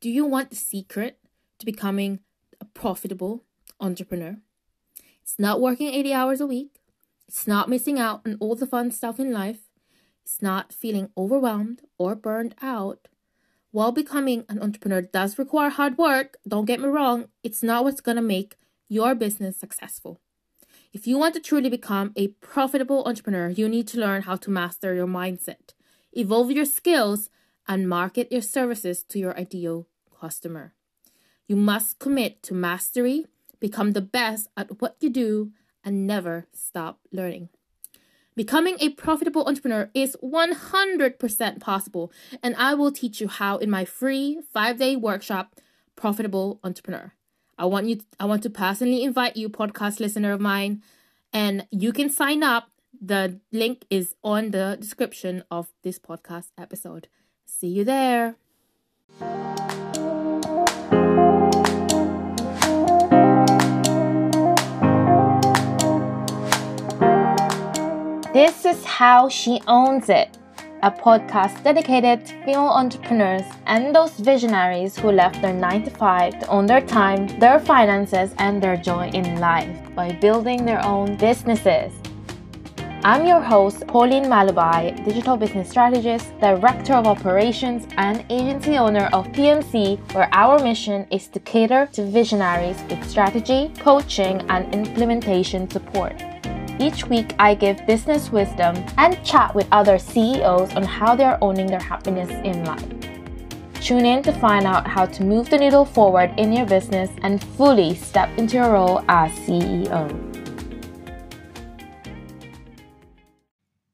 Do you want the secret to becoming a profitable entrepreneur? It's not working 80 hours a week. It's not missing out on all the fun stuff in life. It's not feeling overwhelmed or burned out. While becoming an entrepreneur does require hard work, don't get me wrong, it's not what's going to make your business successful. If you want to truly become a profitable entrepreneur, you need to learn how to master your mindset, evolve your skills, and market your services to your ideal customer. You must commit to mastery, become the best at what you do, and never stop learning. Becoming a profitable entrepreneur is 100% possible, and I will teach you how in my free five day workshop, Profitable Entrepreneur. I want you I want to personally invite you podcast listener of mine and you can sign up. The link is on the description of this podcast episode. See you there. This is how she owns it a podcast dedicated to female entrepreneurs and those visionaries who left their 9 to 5 to own their time, their finances, and their joy in life by building their own businesses. I'm your host, Pauline Malubay, digital business strategist, director of operations, and agency owner of PMC, where our mission is to cater to visionaries with strategy, coaching, and implementation support. Each week, I give business wisdom and chat with other CEOs on how they are owning their happiness in life. Tune in to find out how to move the needle forward in your business and fully step into your role as CEO.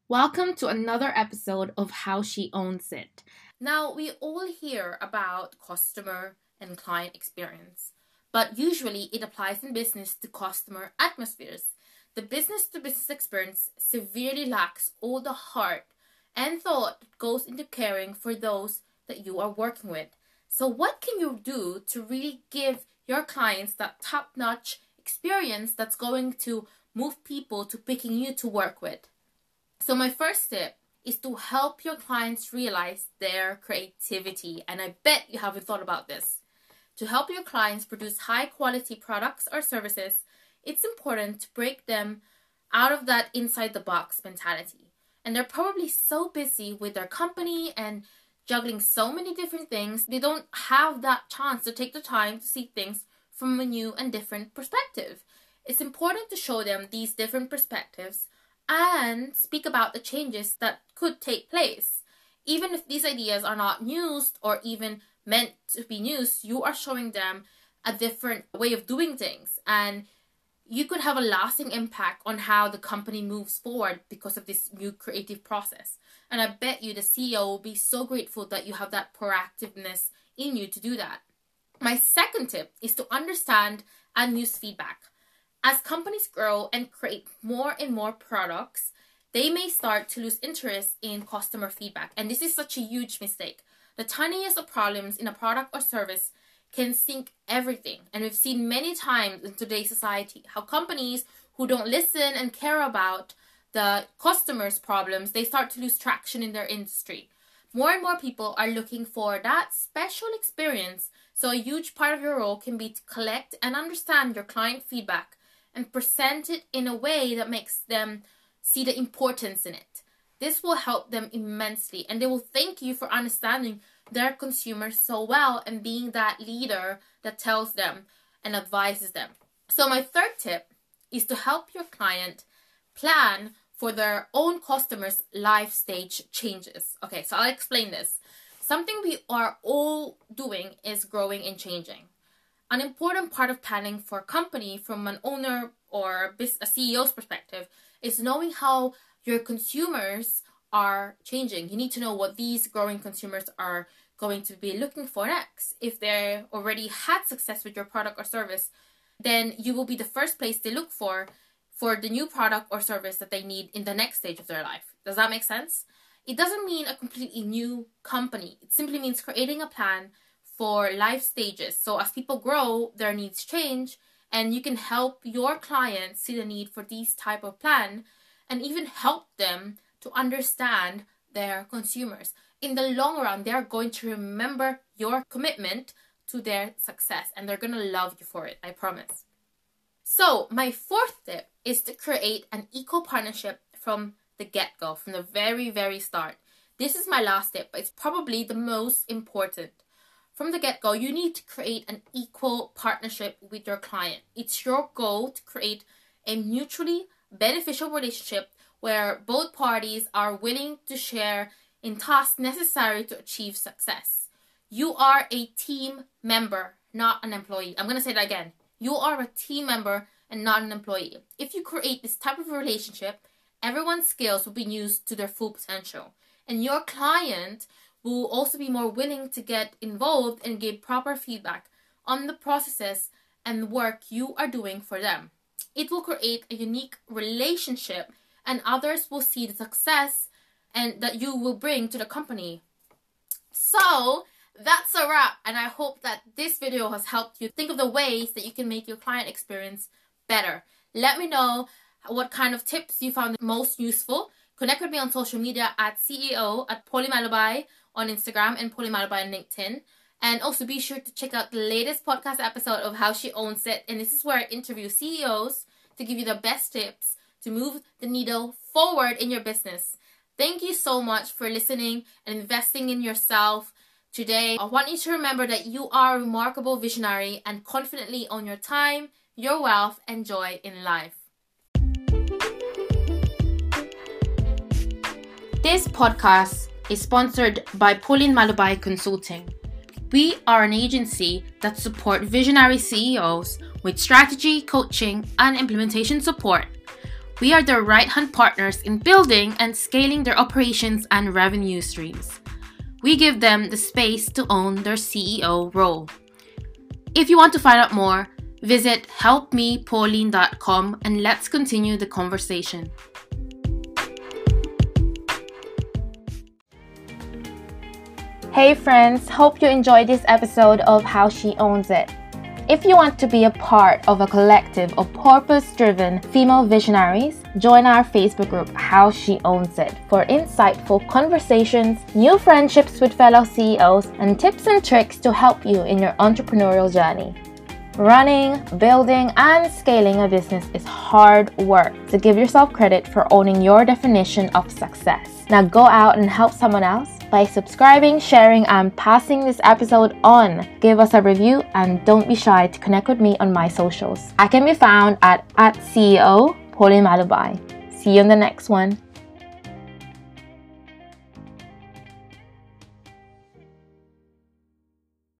Welcome to another episode of How She Owns It. Now, we all hear about customer and client experience, but usually it applies in business to customer atmospheres the business to business experience severely lacks all the heart and thought that goes into caring for those that you are working with. So, what can you do to really give your clients that top notch experience that's going to move people to picking you to work with? So, my first tip is to help your clients realize their creativity. And I bet you haven't thought about this. To help your clients produce high quality products or services it's important to break them out of that inside the box mentality. And they're probably so busy with their company and juggling so many different things, they don't have that chance to take the time to see things from a new and different perspective. It's important to show them these different perspectives and speak about the changes that could take place. Even if these ideas are not used or even meant to be used, you are showing them a different way of doing things. And you could have a lasting impact on how the company moves forward because of this new creative process. And I bet you the CEO will be so grateful that you have that proactiveness in you to do that. My second tip is to understand and use feedback. As companies grow and create more and more products, they may start to lose interest in customer feedback. And this is such a huge mistake. The tiniest of problems in a product or service can sink everything. And we've seen many times in today's society how companies who don't listen and care about the customers' problems, they start to lose traction in their industry. More and more people are looking for that special experience. So, a huge part of your role can be to collect and understand your client feedback and present it in a way that makes them see the importance in it. This will help them immensely and they will thank you for understanding their consumers so well and being that leader that tells them and advises them. So, my third tip is to help your client plan for their own customers' life stage changes. Okay, so I'll explain this. Something we are all doing is growing and changing. An important part of planning for a company from an owner or a CEO's perspective is knowing how your consumers are changing. You need to know what these growing consumers are going to be looking for next. If they already had success with your product or service, then you will be the first place they look for for the new product or service that they need in the next stage of their life. Does that make sense? It doesn't mean a completely new company. It simply means creating a plan for life stages. So as people grow, their needs change and you can help your clients see the need for these type of plan and even help them to understand their consumers. In the long run, they're going to remember your commitment to their success and they're gonna love you for it, I promise. So, my fourth tip is to create an equal partnership from the get go, from the very, very start. This is my last tip, but it's probably the most important. From the get go, you need to create an equal partnership with your client. It's your goal to create a mutually beneficial relationship where both parties are willing to share in tasks necessary to achieve success. You are a team member, not an employee. I'm going to say that again. You are a team member and not an employee. If you create this type of relationship, everyone's skills will be used to their full potential. And your client will also be more willing to get involved and give proper feedback on the processes and work you are doing for them. It will create a unique relationship and others will see the success and that you will bring to the company. So, that's a wrap and I hope that this video has helped you think of the ways that you can make your client experience better. Let me know what kind of tips you found most useful. Connect with me on social media at CEO at Pauline Malubay on Instagram and Pauline Malubay on LinkedIn. And also be sure to check out the latest podcast episode of How She Owns It. And this is where I interview CEOs to give you the best tips to move the needle forward in your business. Thank you so much for listening and investing in yourself. Today, I want you to remember that you are a remarkable visionary and confidently own your time, your wealth, and joy in life. This podcast is sponsored by Pauline Malubay Consulting. We are an agency that support visionary CEOs with strategy, coaching, and implementation support. We are their right hand partners in building and scaling their operations and revenue streams. We give them the space to own their CEO role. If you want to find out more, visit helpmepauline.com and let's continue the conversation. Hey friends, hope you enjoyed this episode of How She Owns It. If you want to be a part of a collective of purpose driven female visionaries, join our Facebook group How She Owns It for insightful conversations, new friendships with fellow CEOs, and tips and tricks to help you in your entrepreneurial journey. Running, building, and scaling a business is hard work, so give yourself credit for owning your definition of success. Now go out and help someone else by subscribing, sharing, and passing this episode on. Give us a review and don't be shy to connect with me on my socials. I can be found at, at CEO Pauline Malubay. See you in the next one.